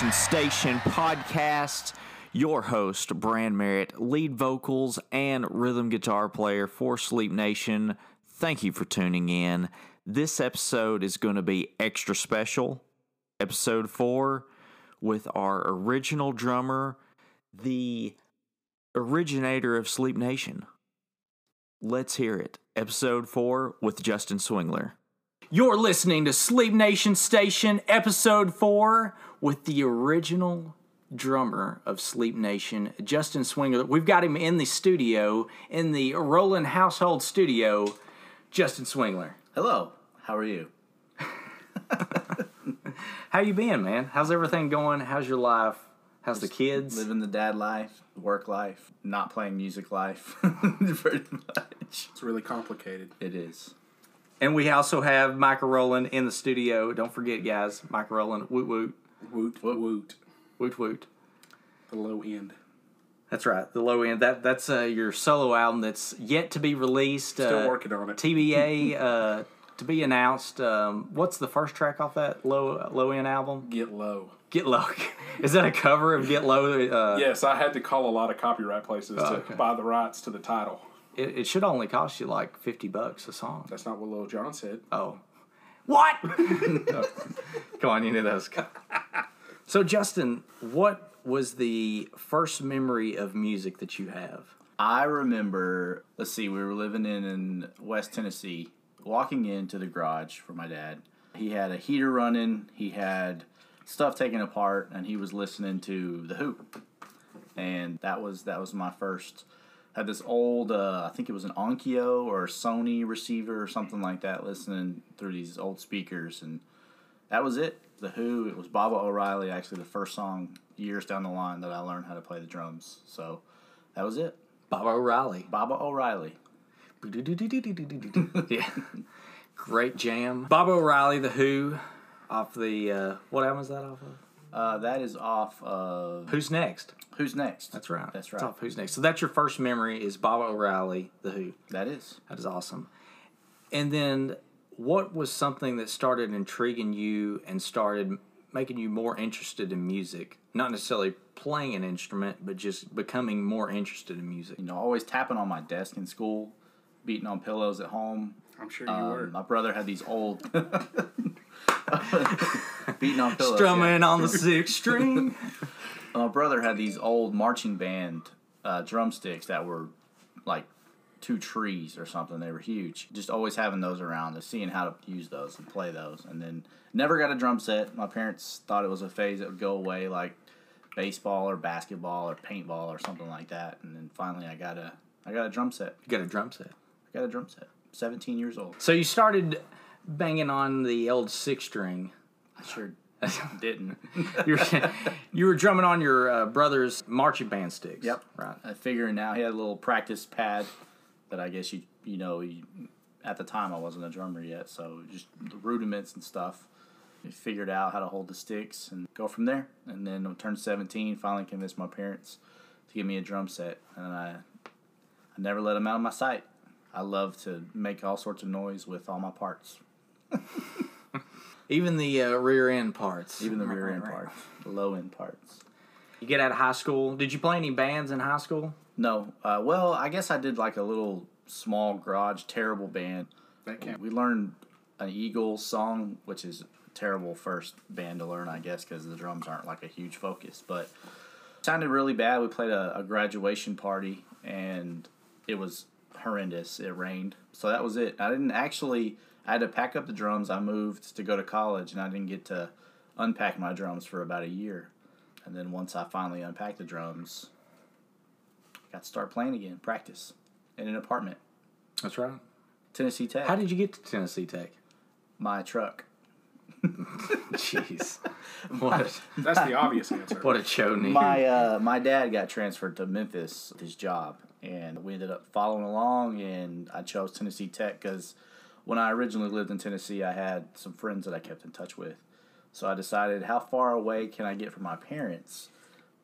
Nation Station podcast. Your host, Brand Merritt, lead vocals and rhythm guitar player for Sleep Nation. Thank you for tuning in. This episode is going to be extra special. Episode four with our original drummer, the originator of Sleep Nation. Let's hear it. Episode four with Justin Swingler. You're listening to Sleep Nation Station, episode four, with the original drummer of Sleep Nation, Justin Swingler. We've got him in the studio, in the Rowland Household Studio. Justin Swingler. Hello. How are you? How you been, man? How's everything going? How's your life? How's the kids? Living the dad life, work life, not playing music life. Pretty much. It's really complicated. It is. And we also have Michael Rowland in the studio. Don't forget, guys, Michael Rowland. Woot woot. Woot woot. Woot woot. The low end. That's right. The low end. That that's uh, your solo album that's yet to be released. Still uh, working on it. TBA uh, to be announced. Um, what's the first track off that low low end album? Get low. Get low. Is that a cover of Get Low? Uh, Yes, I had to call a lot of copyright places to Oh, okay. buy the rights to the title. It, it should only cost you like fifty bucks a song. That's not what Lil Jon said. Oh. What? Come on, you knew those. So, Justin, what was the first memory of music that you have? I remember, let's see, we were living in, in West Tennessee, walking into the garage for my dad. He had a heater running, he had stuff taken apart, and he was listening to The Who. And that was that was my first had this old uh, I think it was an Onkyo or Sony receiver or something like that listening through these old speakers and that was it. The Who, it was Baba O'Riley actually the first song years down the line that I learned how to play the drums. So that was it. Baba O'Riley. Baba O'Riley. yeah. Great jam. Baba O'Riley, The Who, off the, uh, what album is that off of? Uh, that is off of Who's Next? Who's Next? That's right. That's It's right. off Who's Next. So that's your first memory is Bob O'Reilly, The Who. That is. That is awesome. And then what was something that started intriguing you and started making you more interested in music? Not necessarily playing an instrument, but just becoming more interested in music. You know, always tapping on my desk in school, beating on pillows at home. I'm sure you Um, were. my brother had these old beating on pillows. Strumming yeah. on the sixth string. My brother had these old marching band uh, drumsticks that were like two trees or something. They were huge. Just always having those around, and seeing how to use those and play those. And then never got a drum set. My parents thought it was a phase that would go away, like baseball or basketball or paintball or something like that. And then finally, I got a I got a drum set. You got a drum set. I got a drum set. Seventeen years old. So you started banging on the old six string. I sure didn't. You were, you were drumming on your uh, brother's marching band sticks. Yep. Right. I figuring now he had a little practice pad that I guess you you know you, at the time I wasn't a drummer yet, so just the rudiments and stuff. We figured out how to hold the sticks and go from there. And then I turned seventeen, finally convinced my parents to give me a drum set, and I I never let them out of my sight. I love to make all sorts of noise with all my parts, Even the uh, rear end parts. even the rear right, end right. parts, low end parts. You get out of high school. Did you play any bands in high school? No, uh, well, I guess I did like a little small garage terrible band. We learned an Eagles song, which is a terrible first band to learn, I guess, because the drums aren't like a huge focus. But it sounded really bad. We played a, a graduation party, and it was horrendous. It rained, so that was it. I didn't actually. I had to pack up the drums. I moved to go to college, and I didn't get to unpack my drums for about a year. And then once I finally unpacked the drums, I got to start playing again, practice in an apartment, That's right. Tennessee Tech. How did you get to Tennessee Tech? my truck? Jeez. what, That's the obvious answer. what a show name. my uh, my dad got transferred to Memphis with his job, and we ended up following along. And I chose Tennessee Tech because when I originally lived in Tennessee, I had some friends that I kept in touch with. So I decided how far away can I get from my parents,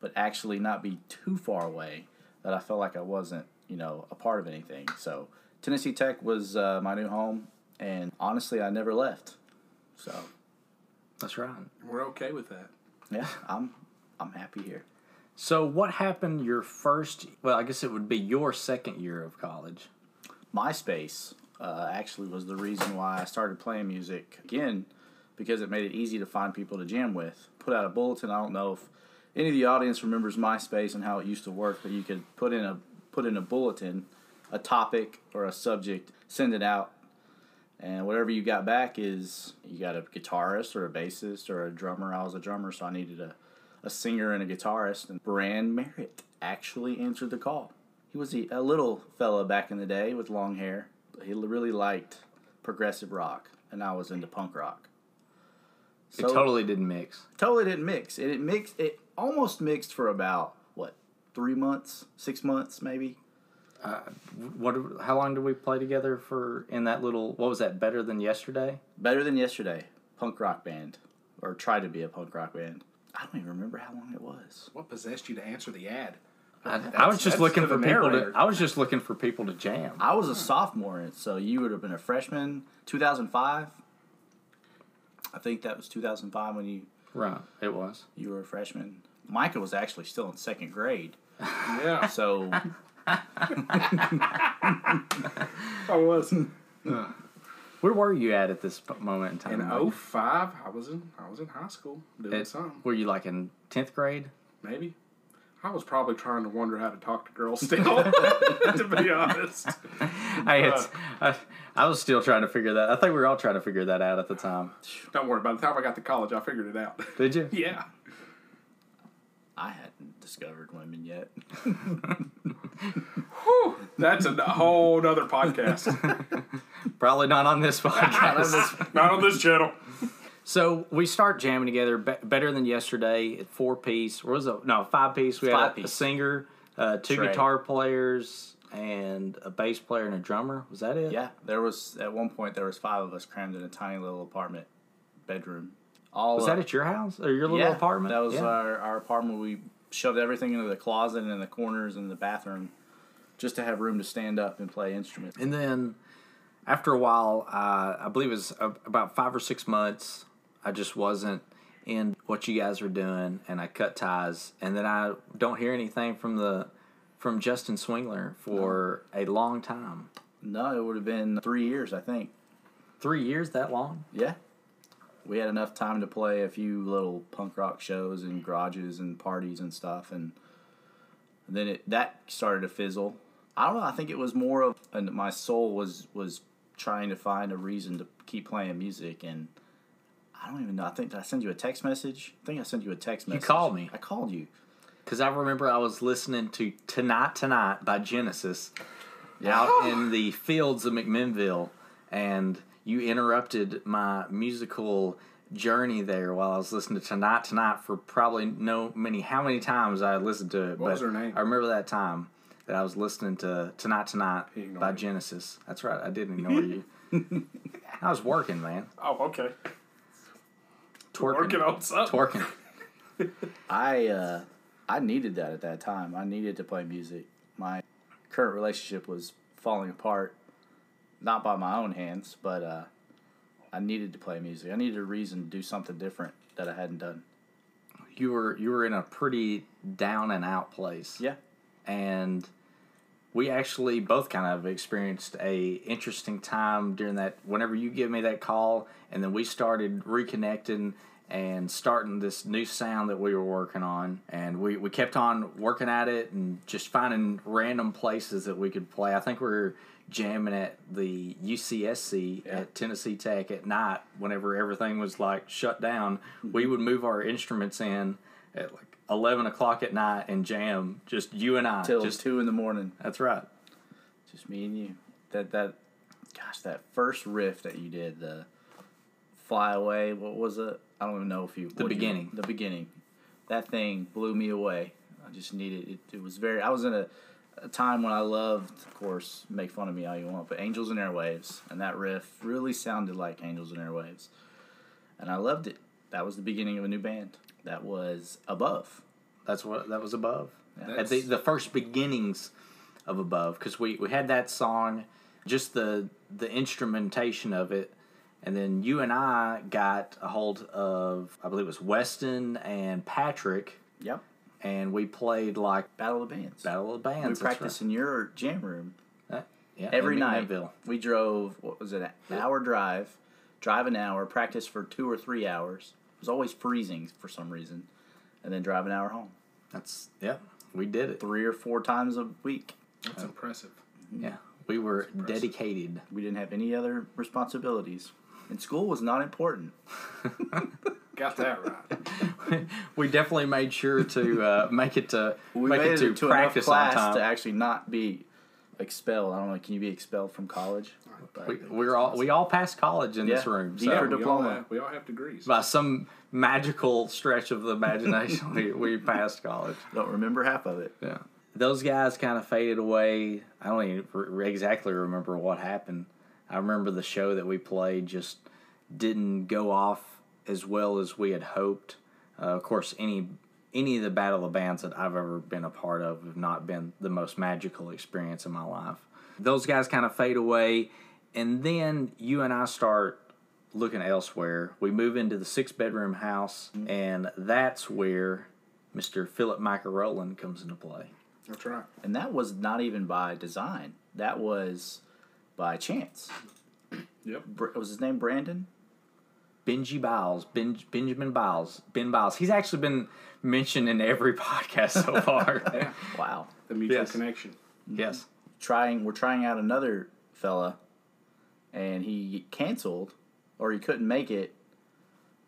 but actually not be too far away that I felt like I wasn't, you know, a part of anything. So Tennessee Tech was uh, my new home, and honestly, I never left. So That's right. We're okay with that. Yeah, I'm I'm happy here. So, what happened your first? Well, I guess it would be your second year of college. MySpace uh, actually was the reason why I started playing music again because it made it easy to find people to jam with. Put out a bulletin. I don't know if any of the audience remembers MySpace and how it used to work, but you could put in a put in a bulletin, a topic or a subject, send it out, and whatever you got back is you got a guitarist or a bassist or a drummer. I was a drummer, so I needed a, a singer and a guitarist. And Brand Merritt actually answered the call. He was a, a little fella back in the day with long hair. He really liked progressive rock, and I was into punk rock. it totally didn't mix. totally didn't mix. It, it mixed. It almost mixed for about what three months, six months, maybe. Uh, what? How long did we play together for in that little? What was that? Better than yesterday? Better than yesterday. Punk rock band, or try to be a punk rock band. I don't even remember how long it was. What possessed you to answer the ad? I, I was just looking for people to. I was just looking for people to jam. I was a sophomore, in it, so you would have been a freshman. Two thousand five. I think that was two thousand five when you Right. It was. you were a freshman. Micah was actually still in second grade, Yeah, so I was. In Where were you at at this moment in time? In 05, I was in I was in high school doing It- something. were you like in tenth grade? Maybe. I was probably trying to wonder how to talk to girls still, to be honest. Hey, it's, I, I was still trying to figure that. I think we were all trying to figure that out at the time. Don't worry. By the time I got to college, I figured it out. Did you? yeah. I hadn't discovered women yet. Whew, That's a whole other podcast. Probably not on this podcast. Not on this channel. So we start jamming together. Be- better than yesterday. At four piece. What was it? No, five piece. We had Five a, a piece. singer, uh, two Trey. guitar players, and a bass player and a drummer. Was that it? Yeah, there was at one point there was five of us crammed in a tiny little apartment bedroom. All Was that at your house or your little yeah, apartment? That was Yeah. our, our apartment. We shoved everything into the closet and in the corners and the bathroom, just to have room to stand up and play instruments. And then after a while, uh, I believe it was about five or six months, I just wasn't in what you guys were doing, and I cut ties. And then I don't hear anything from the from Justin Swingler for a long time. No, it would have been three years, I think. Three years that long? Yeah. We had enough time to play a few little punk rock shows and garages and parties and stuff, and then it that started to fizzle. I don't know. I think it was more of, and my soul was was trying to find a reason to keep playing music, and I don't even know. I think did I send you a text message? I think I sent you a text message. You called me. I called you. Because I remember I was listening to Tonight Tonight by Genesis out in the fields of McMinnville, and you interrupted my musical journey there while I was listening to Tonight Tonight for probably no many how many times I listened to it. What but was her name? I remember that time that I was listening to Tonight Tonight by you. Genesis. That's right, I didn't ignore you. I was working, man. Oh, okay. Twerking. Working on something. Twerking. I uh, I needed that at that time. I needed to play music. My current relationship was falling apart, not by my own hands, but uh, I needed to play music. I needed a reason to do something different that I hadn't done. You were you were in a pretty down and out place. Yeah, and we actually both kind of experienced a interesting time during that whenever you give me that call and then we started reconnecting and starting this new sound that we were working on. And we, we kept on working at it and just finding random places that we could play. I think we were jamming at the ucsc at tennessee tech at night whenever everything was like shut down. We would move our instruments in at like 11 o'clock at night and jam just you and i till just two in the morning, that's right just me and you. That that, gosh, that first riff that you did, the fly away. What was it? I don't even know if you. The what you- beginning. the beginning. That thing blew me away. I just needed it. It was very. I was in a, a time when I loved, of course, make fun of me all you want, but Angels and Airwaves, and that riff really sounded like Angels and Airwaves, and I loved it. That was the beginning of a new band. That was above. That's what that was above. At the the first beginnings of above, because we we had that song, just the the instrumentation of it, And then you and I got a hold of, I believe it was Weston and Patrick, Yep. and we played like Battle of the Bands. Battle of the Bands. we practiced in your jam room. Uh, yeah, every night. McMinnville. We drove. What was it? An hour drive. Drive an hour. Practice for two or three hours. It was always freezing for some reason, and then drive an hour home. That's yeah, we did it. Three or four times a week. That's impressive. Yeah, we were dedicated. We didn't have any other responsibilities, and school was not important. Got that right. we definitely made sure to uh, make it to We make made it to to enough practice on class time. to actually not be expelled. I don't know. Can you be expelled from college? But we, we're all we all passed college in this Yeah. room. Yeah, So for we, all diploma. have, we all have degrees. by some magical stretch of the imagination, we, we passed college. don't remember half of it. Yeah, those guys kind of faded away. I don't even re- exactly remember what happened. I remember the show that we played just didn't go off as well as we had hoped. Uh, of course, any any of the Battle of Bands that I've ever been a part of have not been the most magical experience in my life. Those guys kind of fade away, and then you and I start looking elsewhere. We move into the six bedroom house, mm-hmm. and that's where Mr. Philip Macarolan comes into play. That's right. And that was not even by design. That was by chance. Yep. Br- was his name Brandon? Benji Biles, ben, Benjamin Biles, Ben Biles. He's actually been mentioned in every podcast so far. Yeah. Wow. The mutual Yes. connection. Mm-hmm. yes. Trying. We're trying out another fella, and he canceled, or he couldn't make it,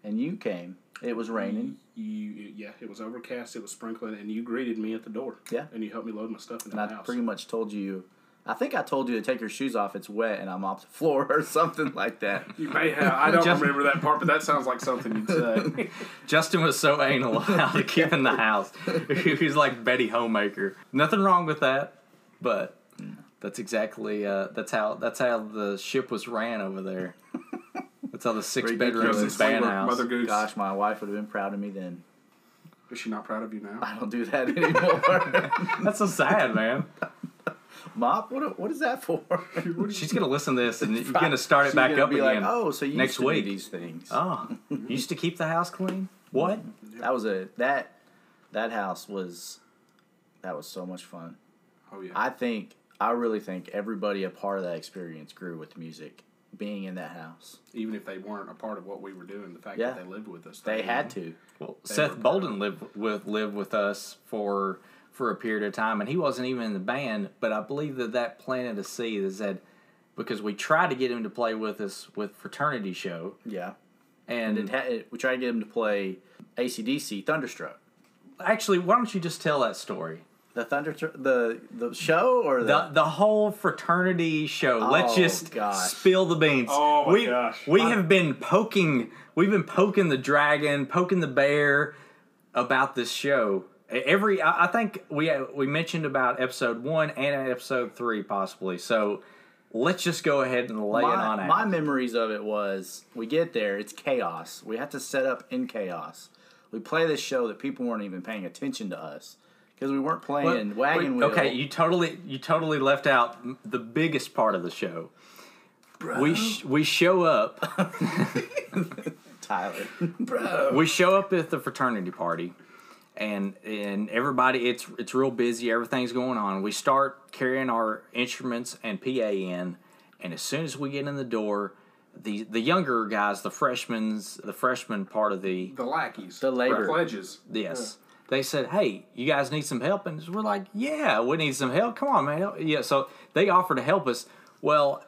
and you came. It was raining. You, yeah, it was overcast. It was sprinkling, and you greeted me at the door. Yeah. and you helped me load my stuff into And I the house. pretty much told you. I think I told you to take your shoes off. It's wet, and I'm off the floor or something like that. You may have. I don't Just- remember that part, but that sounds like something you'd say. Justin was so anal about to keep in the house. He was like Betty Homemaker. Nothing wrong with that, but that's exactly uh, that's how that's how the ship was ran over there. That's how the six bedroom Ridiculous. band Mother- house. Mother Goose. Gosh, my wife would have been proud of me then. Is she not proud of you now? I don't do that anymore. That's so sad, man. Mop, what, what is that for? She's gonna listen to this and you're gonna start it She's back gonna up be again. Like, oh, so you next used to do week." these things. Oh, you used to keep the house clean? What? Mm-hmm. That was a that that house was that was so much fun. Oh yeah. I think I really think everybody a part of that experience grew with music. Being in that house, Even if they weren't a part of what we were doing, the fact Yeah. that they lived with us, they had to. Well, They Seth Bolden lived with lived with us for for a period of time, and he wasn't even in the band. But I believe that that planted a seed is that because we tried to get him to play with us with fraternity show, Yeah, and and it had, it, we tried to get him to play ACDC Thunderstruck. actually, why don't you just tell that story? The Thunder the the show or The the, the whole fraternity show. Let's Oh, just gosh. spill the beans. Oh, my we, gosh. We My- have been poking we've been poking the dragon, poking the bear about this show. Every I I think we uh, we mentioned about episode 1 and episode 3 possibly. So let's just go ahead and lay it on my, out. my memories of it was we get there, it's chaos. We have to set up in chaos. We play this show that people weren't even paying attention to us because we weren't playing Well, wagon wheel. Okay, you totally you totally left out the biggest part of the show. We sh- we show up Tyler, bro. we show up at the fraternity party and and everybody it's it's real busy. Everything's going on. We start carrying our instruments and pa in and as soon as we get in the door the the younger guys the freshmen the freshman part of the the lackeys, The labor. pledges. yes. They said hey you guys need some help? And we're like yeah we need some help. Come on man. Help. yeah so they offer to help us. Well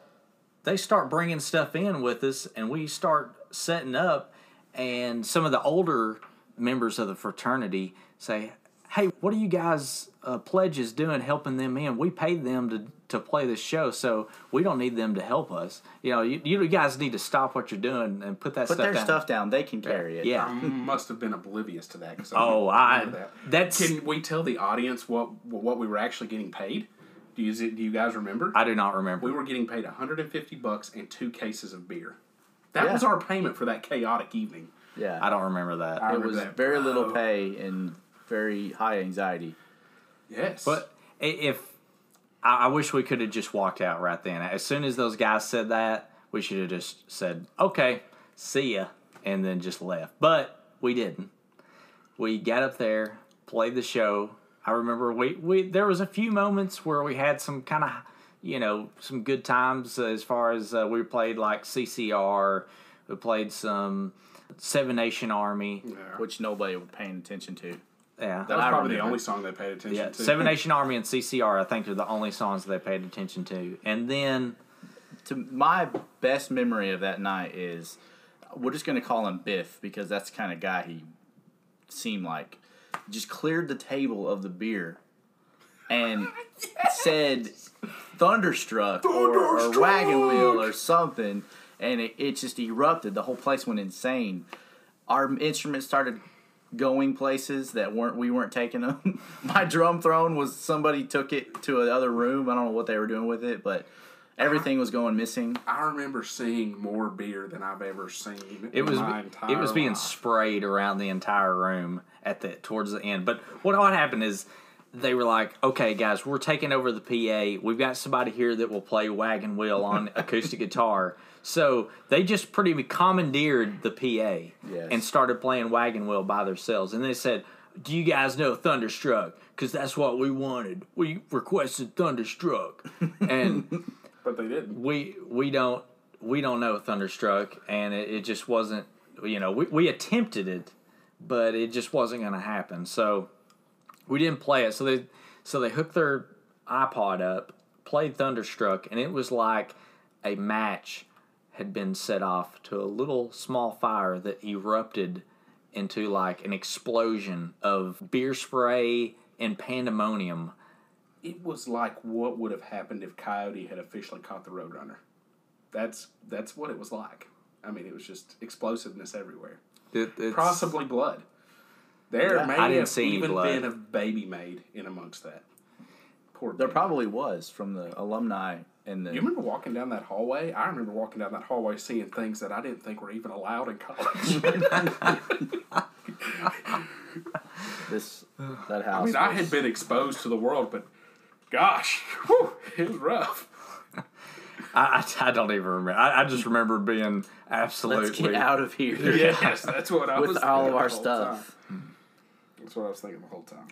they start bringing stuff in with us and we start setting up and some of the older members of the fraternity say hey what are you guys uh, pledges doing helping them in we paid them to, to play this show so we don't need them to help us you know you, you guys need to stop what you're doing and put that Put stuff their down stuff down. They can carry it. yeah I must have been oblivious to that. 'cause oh don't i that. that's Can we tell the audience what what we were actually getting paid? Do you do you guys remember? i do not remember we were getting paid 150 bucks and two cases of beer. That Yeah. was our payment for that chaotic evening. Yeah. i don't remember that I it remember was that. very little Bro. pay and very high anxiety. Yes, But i- if I I wish we could have just walked out right then. As soon as those guys said that, we should have just said, "Okay, see ya," and then just left. But we didn't. We got up there, played the show. I remember we, we there was a few moments where we had some kind of you know some good times as far as uh, we played like CCR. We played some Seven Nation Army. Yeah. which nobody was paying attention to. Yeah. That was I probably the only song they paid attention Yeah, to. Seven Nation Army and CCR, I think, are the only songs they paid attention to. And then, To my best memory of that night is, we're just gonna call him Biff because that's the kind of guy he seemed like. Just cleared the table of the beer, and said "Thunderstruck" or, or "Wagon Wheel" or something, and it, it just erupted. The whole place went insane. Our instruments started going places that weren't we weren't taking them. My drum throne was somebody took it to another room. I don't know what they were doing with it, but everything was going missing. I remember seeing more beer than I've ever seen. it in was my it was being life. sprayed around the entire room at the towards the end. But what what happened is they were like, "Okay, guys, we're taking over the PA. We've got somebody here that will play wagon wheel on acoustic guitar." So they just pretty much commandeered the PA Yes. and started playing wagon wheel by themselves. And they said, "Do you guys know Thunderstruck? Because that's what we wanted. We requested Thunderstruck." and but they didn't. we we don't we don't know thunderstruck and it, it just wasn't you know we, we attempted it but it just wasn't going to happen so we didn't play it so they so they hooked their ipod up played thunderstruck and it was like a match had been set off to a little small fire that erupted into like an explosion of beer spray and pandemonium It was like what would have happened if Coyote had officially caught the Roadrunner. That's that's what it was like. I mean, it was just explosiveness everywhere. It- it's- Possibly blood. There Yeah, may I didn't have see any even blood. been a baby made in amongst that. Poor There baby. probably was from the alumni and the. You remember walking down that hallway? I remember walking down that hallway seeing things that I didn't think were even allowed in college. this that house. I mean, I had been exposed to the world, but gosh, whew, it was rough. I, I, I don't even remember. I, I just remember being absolutely. Let's get out of here. Yes, that's what I was With all of our stuff. time. That's what I was thinking the whole time.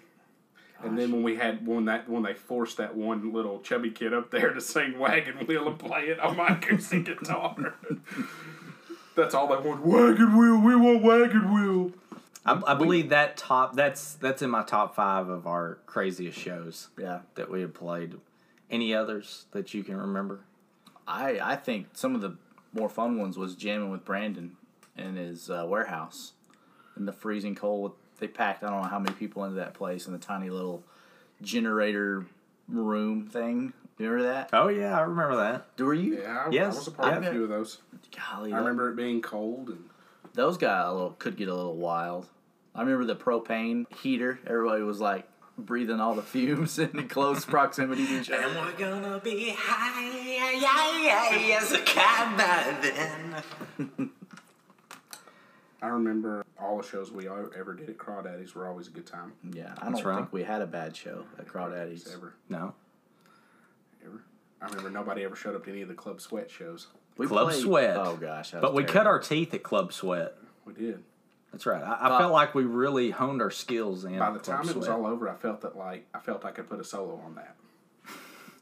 And then when we had when that when they forced that one little chubby kid up there to sing "Wagon Wheel" and play it on my acoustic guitar, that's all they want. Wagon Wheel, we want Wagon Wheel. I, I believe that top. That's that's in my top five of our craziest shows Yeah. that we had played. Any others that you can remember? I I think some of the more fun ones was jamming with Brandon in his uh, warehouse in the freezing cold. They packed I don't know how many people into that place in the tiny little generator room thing. You remember that? Oh yeah, I remember that. Do were you? Yeah, I, Yes, I was a part of yeah. a few of those. Golly, I that- remember it being cold and those got a little could get a little wild. I remember the propane heater. Everybody was like breathing all the fumes in close proximity to each other. And we're gonna be high yeah, yeah, as a cat by then. I remember all the shows we ever did at Crawdaddy's were always a good time. Yeah, I don't right. think we had a bad show at Crawdaddy's. Ever, No, ever. I remember nobody ever showed up to any of the Club Sweat shows. We Club Sweat. Oh gosh, that but was we cut terrible. our teeth at Club Sweat. We did. That's right. I, I But- felt like we really honed our skills in. By the Club time it was Sweat. all over, I felt that like I felt I could put a solo on that.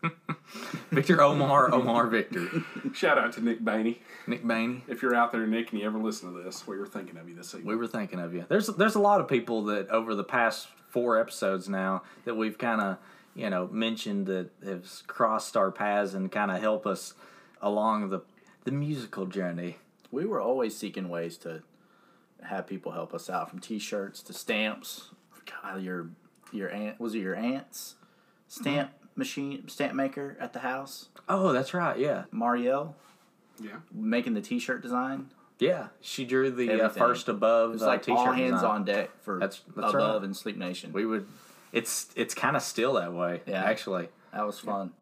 Victor Omar, Omar Victor, Shout out to Nick Bainey. Nick Bainey. If you're out there, Nick, and you ever listen to this, we were thinking of you this evening. We were thinking of you. There's there's a lot of people that over the past four episodes now that we've kind of you know mentioned that have crossed our paths and kind of help us along the the musical journey. We were always seeking ways to have people help us out, from T-shirts to stamps. God, your your aunt was it your aunt's stamp machine stamp maker at the house? Oh, that's right. Yeah, Marielle yeah. making the T-shirt design. yeah. She drew the uh, first above It was uh, like t-shirt all hands design. on deck for That's- that's above right. and Sleep Nation. We would. It's it's kind of still that way. Yeah. actually. that was fun.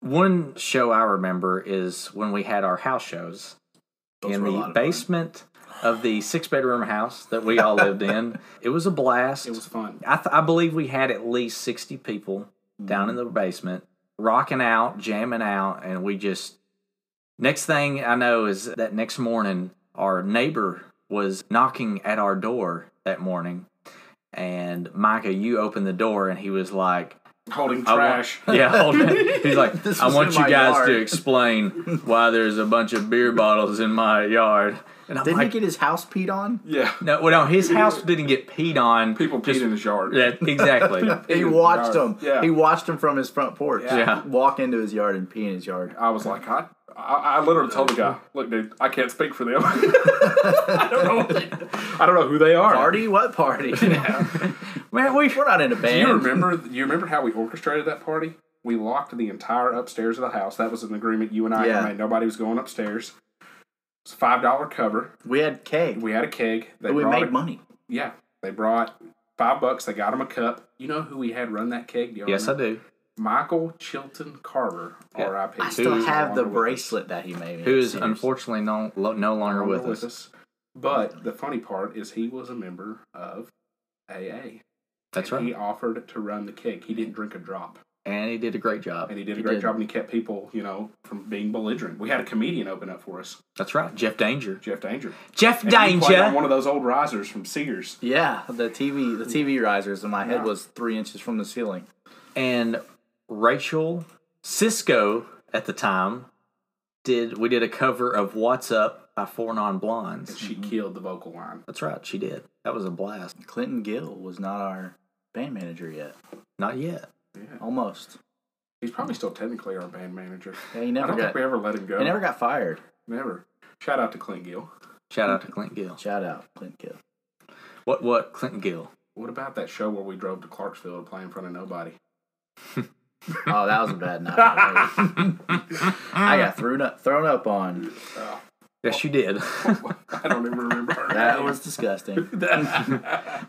One show I remember is when we had our house shows Those in the lot fun. basement of the six bedroom house that we all lived in. It was a blast. It was fun. I, th- I believe we had at least 60 people down mm-hmm. in the basement rocking out, jamming out, and we just Next thing I know is that next morning, our neighbor was knocking at our door that morning. And Micah, you opened the door and he was like, Holding I want- trash. yeah, hold it. He's like, I want you guys yard." to explain why there's a bunch of beer bottles in my yard. And I'm Didn't like, he get his house peed on? Yeah. no, well, no, his house didn't get peed on. People peed in his yard. Yeah, exactly. He watched him. Yeah. He watched him from his front porch. Yeah. Walk into his yard and pee in his yard. I was like, I, I, I literally told the guy, "Look, dude, I can't speak for them. I don't know. They, I don't know who they are." Party? What party? Man, we We're not in a band. Do band. you remember? Do you remember how we orchestrated that party? We locked the entire upstairs of the house. That was an agreement you and I Yeah. made. Nobody was going upstairs. It's a five dollar cover. We had cake. We had a keg. They we made it- money. Yeah, they brought five bucks. They got him a cup. You know who we had run that keg? Do y'all yes, I do. Michael Chilton Carter, Yeah. R.I.P. I still Who's no have the longer with us. bracelet that he made. me Who at is Sears. unfortunately no lo- no longer longer with us. But the funny part is he was a member of AA. That's right. He offered to run the keg. He didn't drink a drop. And he did a great job. And he did a He great did. job and he kept people, you know, from being belligerent. We had a comedian open up for us, That's right. Jeff Danger. Jeff Danger. Jeff And he on Danger. one of those old risers from Sears. Yeah, the TV, the TV risers, and my head Yeah. was three inches from the ceiling. And Rachel Cisco at the time did we did a cover of What's Up by Four Non And Blondes. she mm-hmm. killed the vocal line. That's right, she did. That was a blast. Clinton Gill was not our band manager yet. Not yet. Yeah. Almost. He's probably still technically our band manager. Yeah, he I don't got. think we ever let him go. He never got fired. Never. Shout out to Clint Gill. Shout out to Clint Gill. Shout out, Clint Gill. What what Clinton Gill? What about that show where we drove to Clarksville to play in front of nobody? Oh, that was a bad night. I got thrown up, thrown up on. Oh, Yes, you did. I don't even remember That was disgusting.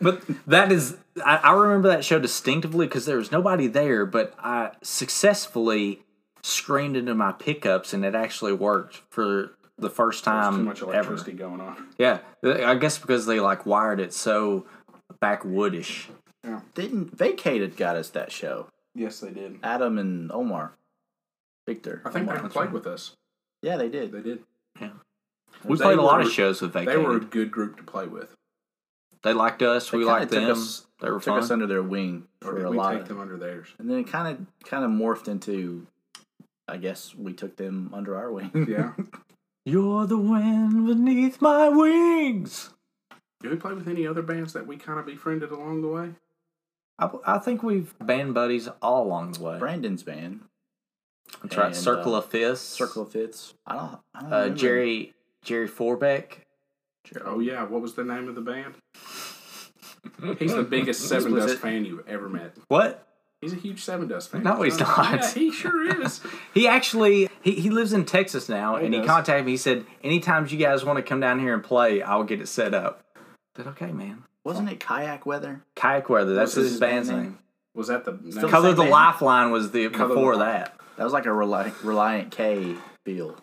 but that is, I, I remember that show distinctively because there was nobody there, but I successfully screamed into my pickups and it actually worked for the first There's time too much ever. electricity going on. Yeah, I guess because they like wired it so backwoodish. Didn't vacated got us that show. Yes, they did. Adam and Omar, Victor. I think Omar. they played with us. Yeah, they did. They did. Yeah. We They played a lot were- of shows with They Vacated. were a good group to play with. They liked us. They we liked them. us- they were Took fun. us under their wing Or for did a we lot take of, them under theirs? and then it kind of kind of morphed into. I guess we took them under our wing. Yeah. You're the wind beneath my wings. Did we play with any other bands that we kind of befriended along the way? I, I think we've band buddies all along the way. Brandon's band, That's right. Circle uh, of Fists. Circle of Fits. I don't. I don't Uh. Jerry Jerry Forbeck. Oh yeah, what was the name of the band? He's the biggest Seven Was Dust it- fan you've ever met. What? He's a huge Sevendust fan. No, he's not. Yeah, he sure is. He actually he, he lives in Texas now, He and he contacted me. He said, "Anytime you guys want to come down here and play, I'll get it set up." I said, "Okay, man." Wasn't it Kayak Weather? Kayak Weather. That's What's his, his band's band name. name? Was that the name? Still Color same the? Lifeline was the Color the before Lifeline. that. That was like a Reli- Relient K feel.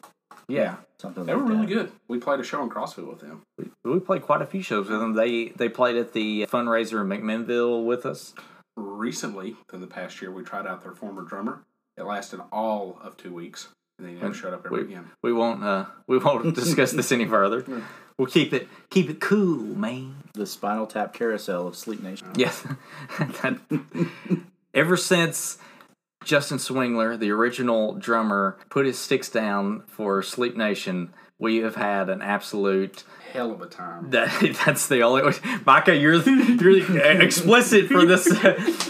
Yeah. Something They like were really that. good. We played a show in Crossville with them. We, we played quite a few shows with them. They they played at the fundraiser in McMinnville with us. Recently, in the past year, we tried out their former drummer. It lasted all of two weeks, and they never showed up ever we- again. We won't uh we won't discuss this any further. We'll keep it keep it cool, man. The Spinal Tap Carousel of Sleep Nation. Yes. Ever since Justin Swingler, the original drummer, put his sticks down for Sleep Nation, we have had an absolute. Hell of a time. That, that's the only. Way. Micah, you're you're explicit for this.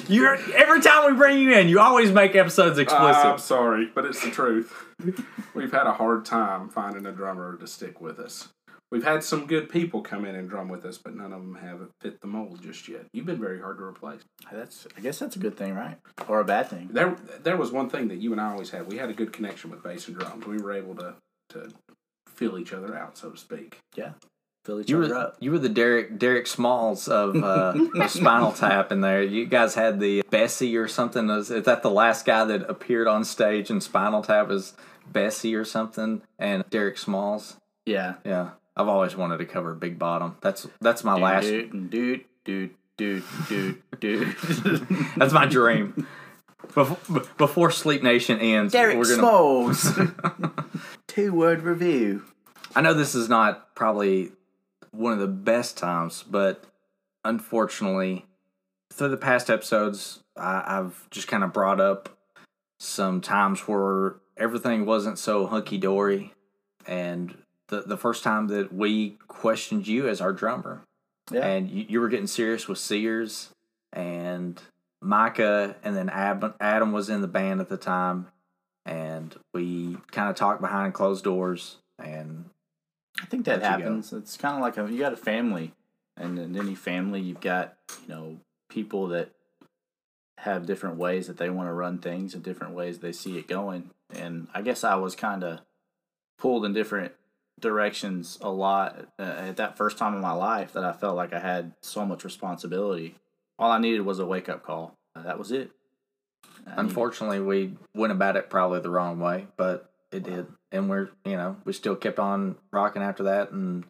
You're every time we bring you in, you always make episodes explicit. I'm sorry, but it's the truth. We've had a hard time finding a drummer to stick with us. We've had some good people come in and drum with us, but none of them have fit the mold just yet. You've been very hard to replace. That's. I guess that's a good thing, right? Or a bad thing. There, there was one thing that you and I always had. We had a good connection with bass and drums. We were able to to fill each other out, so to speak. Yeah. Fill each you other were up. you were the Derek Derek Smalls of, uh, of Spinal Tap in there. You guys had the Bessie or something. Is, is that the last guy that appeared on stage in Spinal Tap? Is Bessie or something? And Derek Smalls. Yeah. Yeah, I've always wanted to cover Big Bottom. That's that's my last. Dude, dude, dude, dude, dude, dude. That's my dream. Before, before Sleep Nation ends, Derek we're gonna Smalls. two word review. I know this is not probably one of the best times, but unfortunately, through the past episodes, I, I've just kind of brought up some times where everything wasn't so hunky dory, and the the first time that we questioned you as our drummer, Yeah. and you, you were getting serious with Sears and Micah, and then Ab- Adam was in the band at the time, and we kind of talked behind closed doors, and I think that Let you go. happens. It's kind of like a, you got a family, and in any family, you've got you know people that have different ways that they want to run things and different ways they see it going. And I guess I was kind of pulled in different directions a lot uh, at that first time in my life that I felt like I had so much responsibility. All I needed was a wake up call. Uh, that was it. I needed- Unfortunately, we went about it probably the wrong way, but it did, and we're you know we still kept on rocking after that, and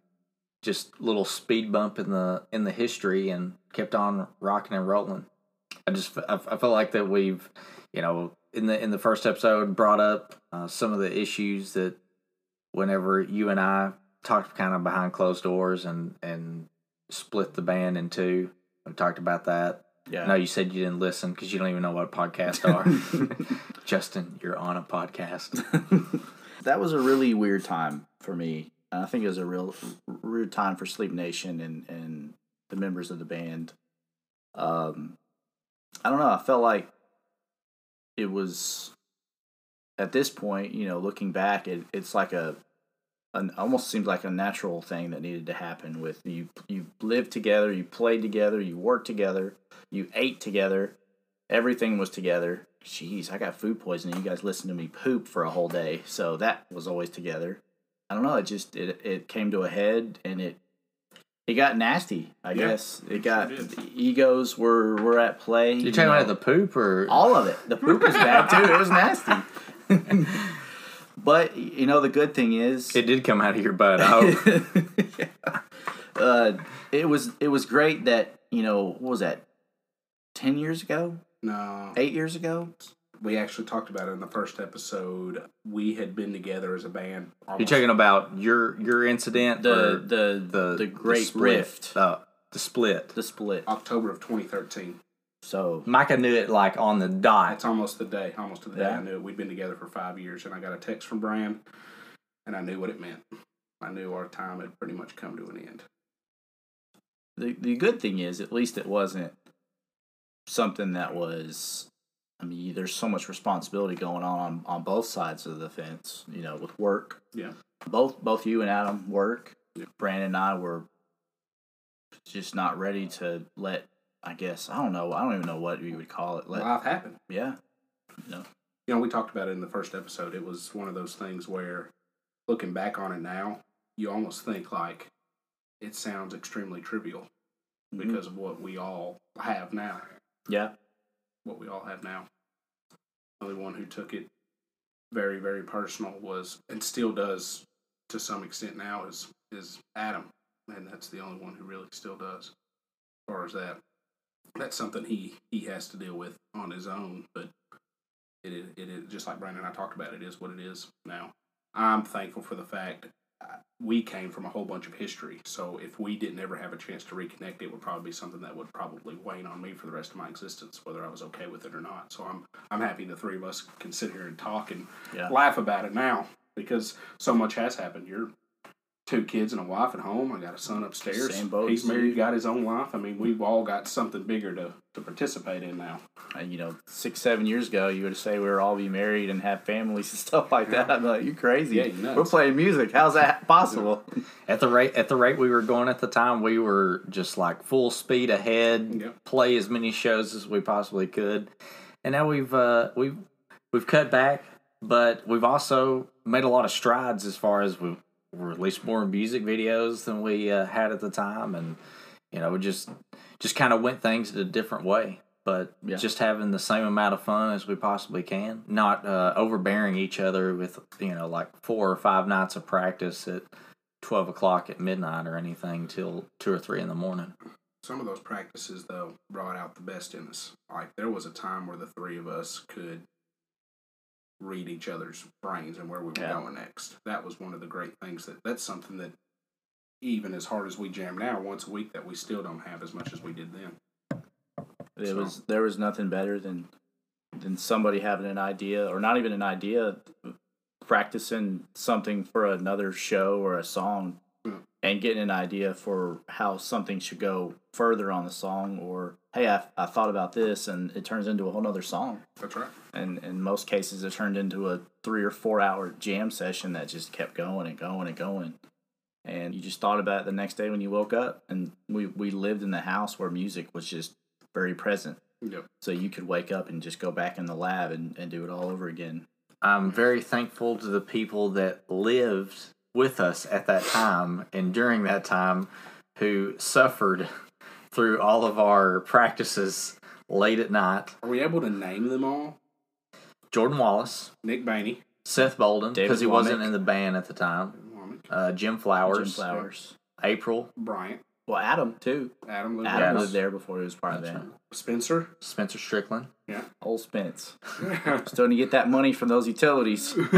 just little speed bump in the in the history, and kept on rocking and rolling. I just I, I feel like that we've you know in the in the first episode brought up uh, some of the issues that whenever you and I talked kind of behind closed doors and and split the band in two. We talked about that. yeah. No, you said you didn't listen because you don't even know what podcasts are. Justin, you're on a podcast. that was a really weird time for me. And I think it was a real weird time for Sleep Nation and, and the members of the band. Um, I don't know. I felt like it was at this point, you know, looking back, it, it's like a an almost seems like a natural thing that needed to happen with you you lived together, you played together, you worked together, you ate together, everything was together. Jeez, I got food poisoning. You guys listened to me poop for a whole day, so that was always together. I don't know. It just it it came to a head, and it it got nasty. I Yeah, guess it it got sure the egos were were at play. You you talking know. about the poop or All of it. The poop was bad too. It was nasty. but you know the good thing is it did come out of your butt? I hope. uh, it was it was great that you know what was that ten years ago, No, eight years ago. we actually talked about it in the first episode. We had been together as a band. You're talking about your your incident The or the the the great split? rift, Uh, the split. the split. October of 2013. So Micah knew it like on the dot. It's almost the day, almost to the day I knew it. We'd been together for five years, and I got a text from Brian, and I knew what it meant. I knew our time had pretty much come to an end. the the good thing is at least it wasn't something that was. I mean, there's so much responsibility going on, on on both sides of the fence. You know, with work. Yeah. both both you and Adam work. Yeah. Brandon and I were just not ready to let. I guess I don't know. I don't even know what you would call it. Let Life happened. yeah, you know. You know, we talked about it in the first episode. It was one of those things where, looking back on it now, you almost think like it sounds extremely trivial Mhm. because of what we all have now. yeah, What we all have now. The only one who took it very, very personal was, and still does to some extent now, is is Adam, and that's the only one who really still does. As far as that, that's something he he has to deal with on his own. But it is it is just like Brandon and I talked about. It is what it is now. I'm thankful for the fact uh, we came from a whole bunch of history. So if we didn't ever have a chance to reconnect, it would probably be something that would probably wane on me for the rest of my existence, whether I was okay with it or not. So I'm I'm happy the three of us can sit here and talk and Yeah. laugh about it now because so much has happened. You're two kids and a wife at home. I got a son upstairs. Same boat He's as married, you. got his own life. I mean, we've all got something bigger to, to participate in now. And you know, six seven years ago, you would say we were all be married and have families and stuff like that. I'm like, you're crazy? Yeah, you nuts. We're playing music. How's that possible? At the rate at the rate we were going at the time, we were just like full speed ahead, Yep. play as many shows as we possibly could. And now we've uh, we've we've cut back, but we've also made a lot of strides as far as we've released more music videos than we uh, had at the time, and you know, we just just kind of went things in a different way. But Yeah. just having the same amount of fun as we possibly can, not uh, overbearing each other with you know like four or five nights of practice at twelve o'clock at midnight or anything till two or three in the morning. Some of those practices, though, brought out the best in us. Like, there was a time where the three of us could read each other's brains and where we were Yeah. going next. That was one of the great things that that's something that even as hard as we jam now once a week that we still don't have as much as we did then. It So- was there was nothing better than than somebody having an idea or not even an idea, practicing something for another show or a song. And getting an idea for how something should go further on the song. Or hey, I, I thought about this, and it turns into a whole nother song. That's right. And in most cases, it turned into a three or four hour jam session that just kept going and going and going. And you just thought about it the next day when you woke up. And we, we lived in the house where music was just very present. Yep. So you could wake up and just go back in the lab and, and do it all over again. I'm very thankful to the people that lived with us at that time and during that time who suffered through all of our practices late at night. Are we able to name them all? Jordan Wallace, Nick Bainey, Seth Bolden, because he wasn't in the band at the time. Uh, Jim Flowers, Jim Flowers. April, Bryant, Well, Adam, too. Adam, lived Adam with lived there before he was part of the That's band. Spencer. Spencer Strickland. Yeah. Old Spence. Starting to get that money from those utilities.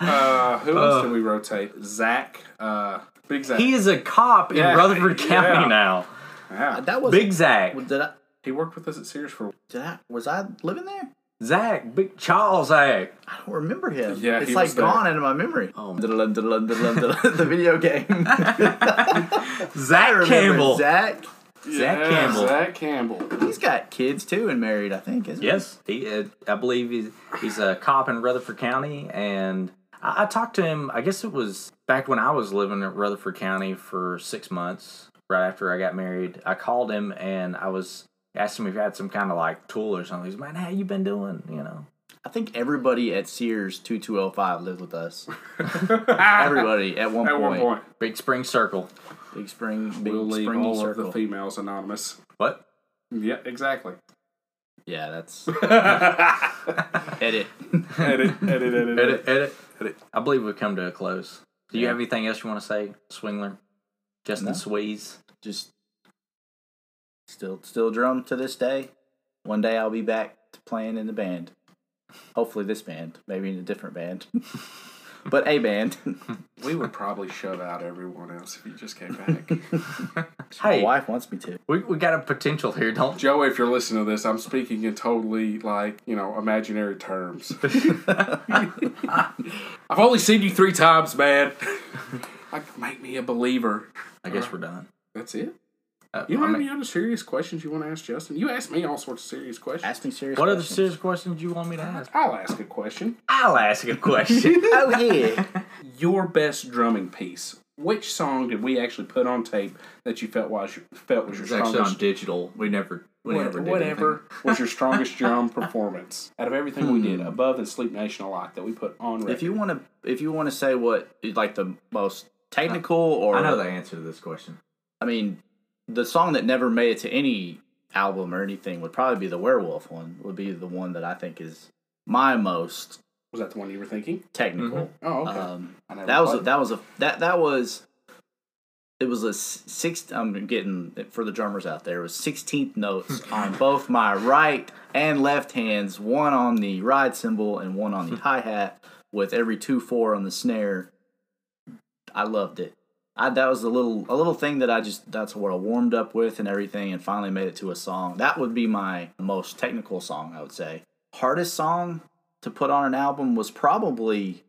Uh, who else did we rotate? Zach. Uh, Big Zach. He is a cop in Rutherford County yeah. now. yeah. That was Big Zach. Did I? He worked with us at Sears for. Did I? Was I living there? Zach, Big Charles Zach. I don't remember him. Yeah, it's he like was there. gone out of my memory. Oh. Diddle-dum, diddle-dum, diddle-dum, diddle-dum, the video game. Zach remember Campbell. Zach. Zach Campbell. Zach Campbell. He's got kids too and married, I think, isn't Yes, he. Uh, I believe he's he's a cop in Rutherford County, and I, I talked to him. I guess it was back when I was living in Rutherford County for six months, right after I got married. I called him and I was asked him if he had some kind of like tool or something. He's man, how you been doing? You know, I think everybody at Sears 2205 lived with us. Everybody at one At point. one point, Big Spring Circle. Big Spring, Big we'll leave Springy all Circle. of the females anonymous. What? Yeah, exactly. yeah, that's edit, edit. edit, edit, edit. Edit, edit, edit. I believe we've come to a close. Do you Yeah. have anything else you want to say, Swingler? Justin No. Sweeze. Just still, still drum to this day. One day I'll be back to playing in the band. Hopefully this band, maybe in a different band, but a band. We would probably shove out everyone else if you just came back. My Hey, wife wants me to. we, we got a potential here, don't you? Joey, if you're listening to this, I'm speaking in totally like you know imaginary terms. I've only seen you three times, man. like, make me a believer. I guess we're done. That's it. Uh, You I don't have mean- any other serious questions you want to ask Justin? You ask me all sorts of serious questions. Ask me serious. What other questions. serious questions do you want me to ask? I'll ask a question. I'll ask a question. Oh yeah. Your best drumming piece. Which song did we actually put on tape that you felt was your, felt was your strongest? Actually on digital. We never, we What- whatever was your strongest drum performance out of everything we did hmm. above and Sleep Nation alike that we put on record. if you want to, if you want to say what like the most technical or I know the answer to this question. I mean, the song that never made it to any album or anything would probably be the Werewolf one. Would be the one that I think is my most was that the one you were thinking? technical. Oh, okay. Um, that was a, that was a that that was it was a six. I'm getting for the drummers out there. It was sixteenth notes on both my right and left hands. One on the ride cymbal and one on the hi hat, with every two four on the snare. I loved it. I, that was a little a little thing that I just that's what I warmed up with and everything, and finally made it to a song. That would be my most technical song, I would say. Hardest song to put on an album was probably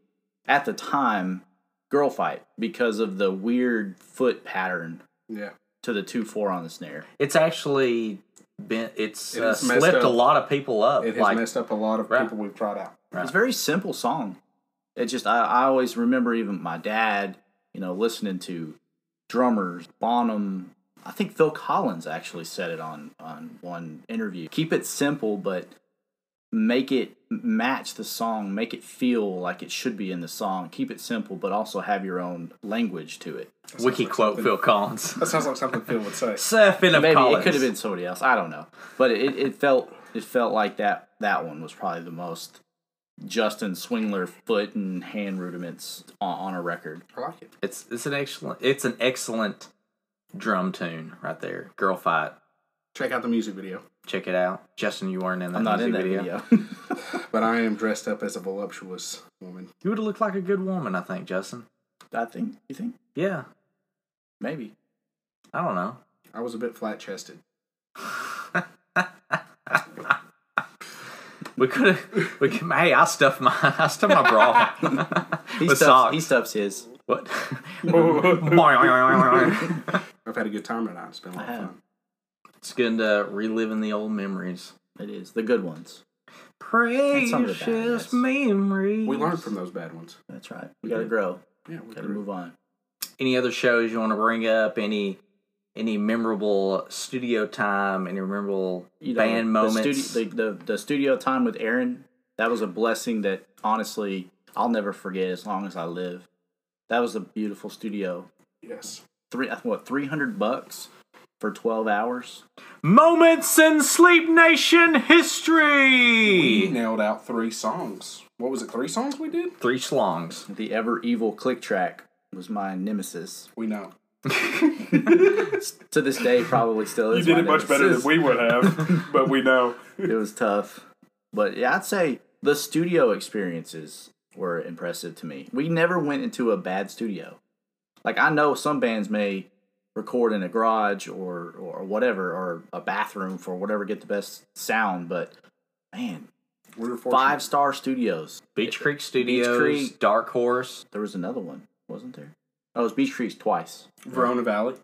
at the time girl fight because of the weird foot pattern yeah. to the two four on the snare. It's actually been it's It uh, has messed slipped a lot of people up. It has like messed up a lot of Right. people we've tried out. It's a very simple song. It just I, I always remember even my dad, you know, listening to drummers, Bonham. I think Phil Collins actually said it on on one interview. Keep it simple, but make it match the song, make it feel like it should be in the song. Keep it simple, but also have your own language to it. wiki like quote Phil Collins. That sounds like something Phil would say. Sir Philip Maybe Collins. it could have been somebody else. I don't know, but it, it felt it felt like that that one was probably the most Justin Swingler foot and hand rudiments on, on a record. I like it. It's it's an excellent it's an excellent drum tune right there. Girl fight. Check out the music video. Check it out. Justin, you weren't in that I'm not in that video. But I am dressed up as a voluptuous woman. You would have looked like a good woman, I think, Justin. I think. You think? Yeah. Maybe. I don't know. I was a bit flat chested. We could have. We could. Hey, I stuffed my. I stuffed my bra. He With stuffs, socks. he stuffs his. what? I've had a good time tonight. It's been a lot I of fun. It's good to reliving the old memories. It is the good ones. some bad, Precious yes. memories. We learned from those bad ones. That's right. We gotta grow. Yeah, we Gotta grew. move on. Any other shows you want to bring up? Any any memorable studio time? Any memorable You know, band the moments? Studio, the, the the studio time with Aaron. That was a blessing that honestly I'll never forget as long as I live. That was a beautiful studio. Yes. Three what three hundred bucks for twelve hours. Moments in Sleep Nation history! We nailed out three songs. What was it? Three songs we did? Three slongs. The ever evil click track was my nemesis. We know. To this day, probably still is. my nemesis. we would have, but we know. it was tough. But yeah, I'd say the studio experiences were impressive to me. We never went into a bad studio. Like I know some bands may record in a garage or or whatever or a bathroom for whatever get the best sound, but man, We were five star studios. Beach Creek Studios, Beach Creek. Dark Horse, There was another one, wasn't there? Oh, it was Beach Creek twice. Verona Valley.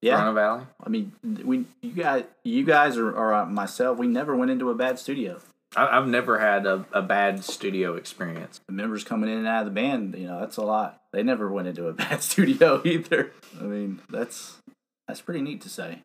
Yeah, Corona Valley. I mean, we you guys you guys or, or uh, myself, we never went into a bad studio. I, I've never had a, a bad studio experience. the members coming in and out of the band, you know, that's a lot. They never went into a bad studio either. I mean, that's that's pretty neat to say.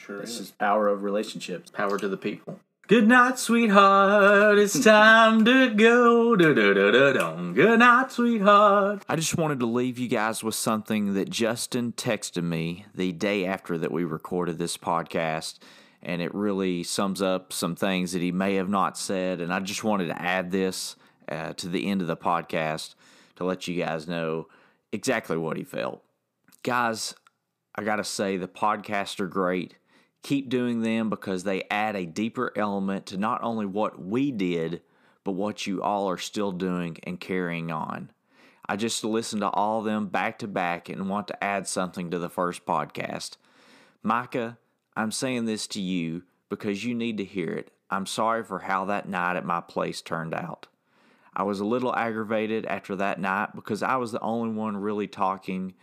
Sure It's is. just power of relationships. Power to the people. Good night, sweetheart. It's time to go. Good night, sweetheart. I just wanted to leave you guys with something that Justin texted me the day after that we recorded this podcast. And it really sums up some things that he may have not said. And I just wanted to add this uh, to the end of the podcast to let you guys know exactly what he felt. Guys, I got to say, the podcasts are great. Keep doing them because they add a deeper element to not only what we did, but what you all are still doing and carrying on. I just listened to all of them back to back and want to add something to the first podcast. Micah, I'm saying this to you because you need to hear it. I'm sorry for how that night at my place turned out. I was a little aggravated after that night because I was the only one really talking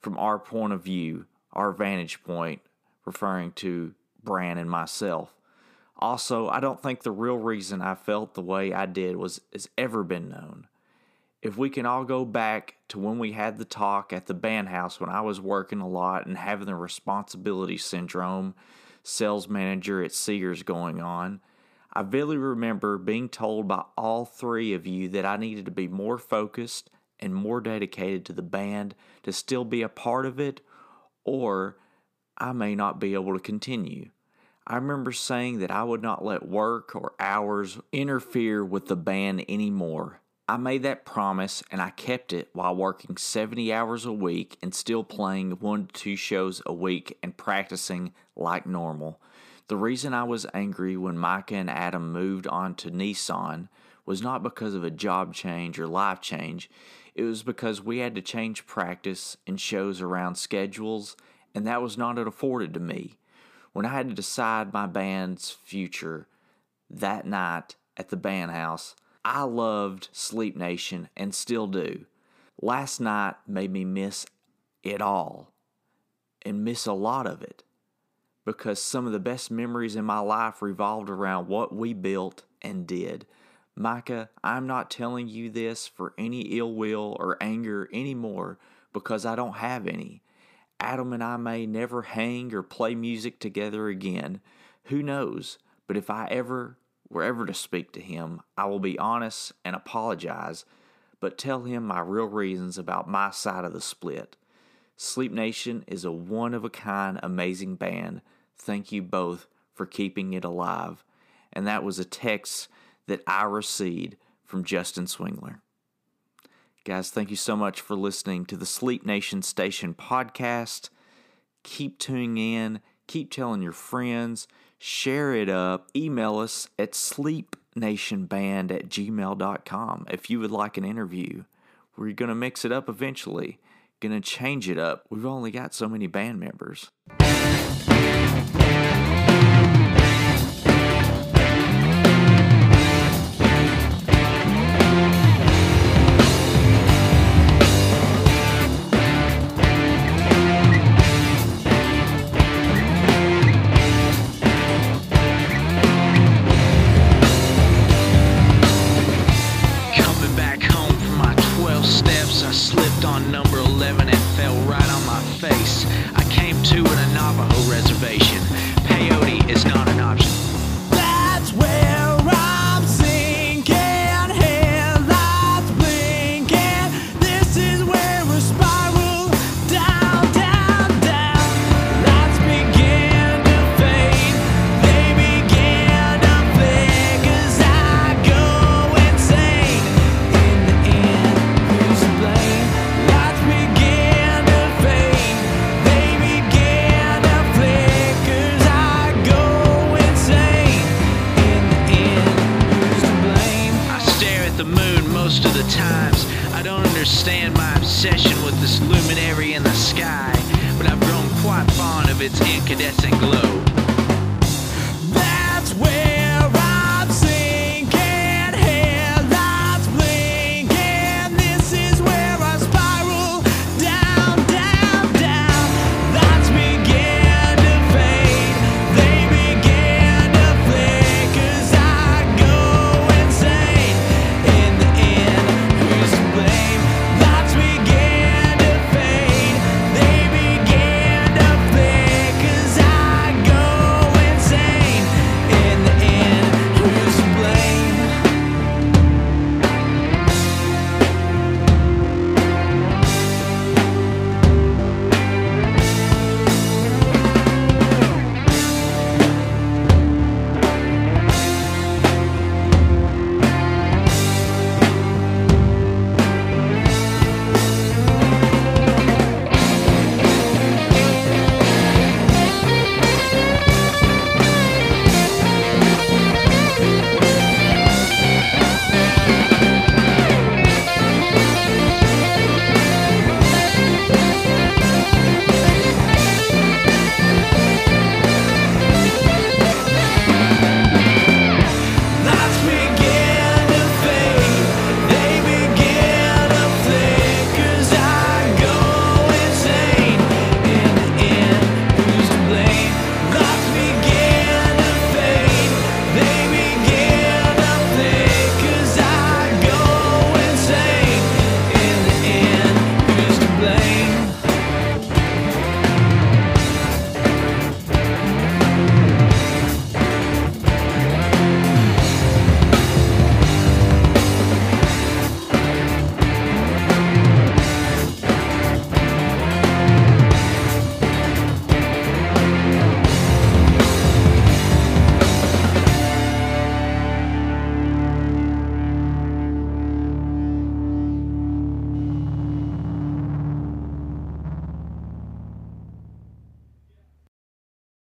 from our point of view, our vantage point, referring to Bran and myself. Also, I don't think the real reason I felt the way I did was has ever been known. If we can all go back to when we had the talk at the band house when I was working a lot and having the responsibility syndrome, sales manager at Sears going on, I vividly remember being told by all three of you that I needed to be more focused and more dedicated to the band to still be a part of it, or I may not be able to continue. I remember saying that I would not let work or hours interfere with the band anymore. I made that promise and I kept it while working 70 hours a week and still playing one to two shows a week and practicing like normal. The reason I was angry when Micah and Adam moved on to Nissan was not because of a job change or life change. It was because we had to change practice and shows around schedules, and that was not afforded to me. When I had to decide my band's future that night at the band house, I loved Sleep Nation and still do. Last night made me miss it all and miss a lot of it because some of the best memories in my life revolved around what we built and did. Micah, I'm not telling you this for any ill will or anger anymore because I don't have any. Adam and I may never hang or play music together again. Who knows? But if I ever were ever to speak to him, I will be honest and apologize, but tell him my real reasons about my side of the split. Sleep Nation is a one of a kind, amazing band. Thank you both for keeping it alive. And that was a text that I received from Justin Swingler. Guys, thank you so much for listening to the Sleep Nation Station podcast. Keep tuning in, keep telling your friends, share it up, email us at sleepnationband at gmail.com if you would like an interview. We're going to mix it up eventually, going to change it up. We've only got so many band members.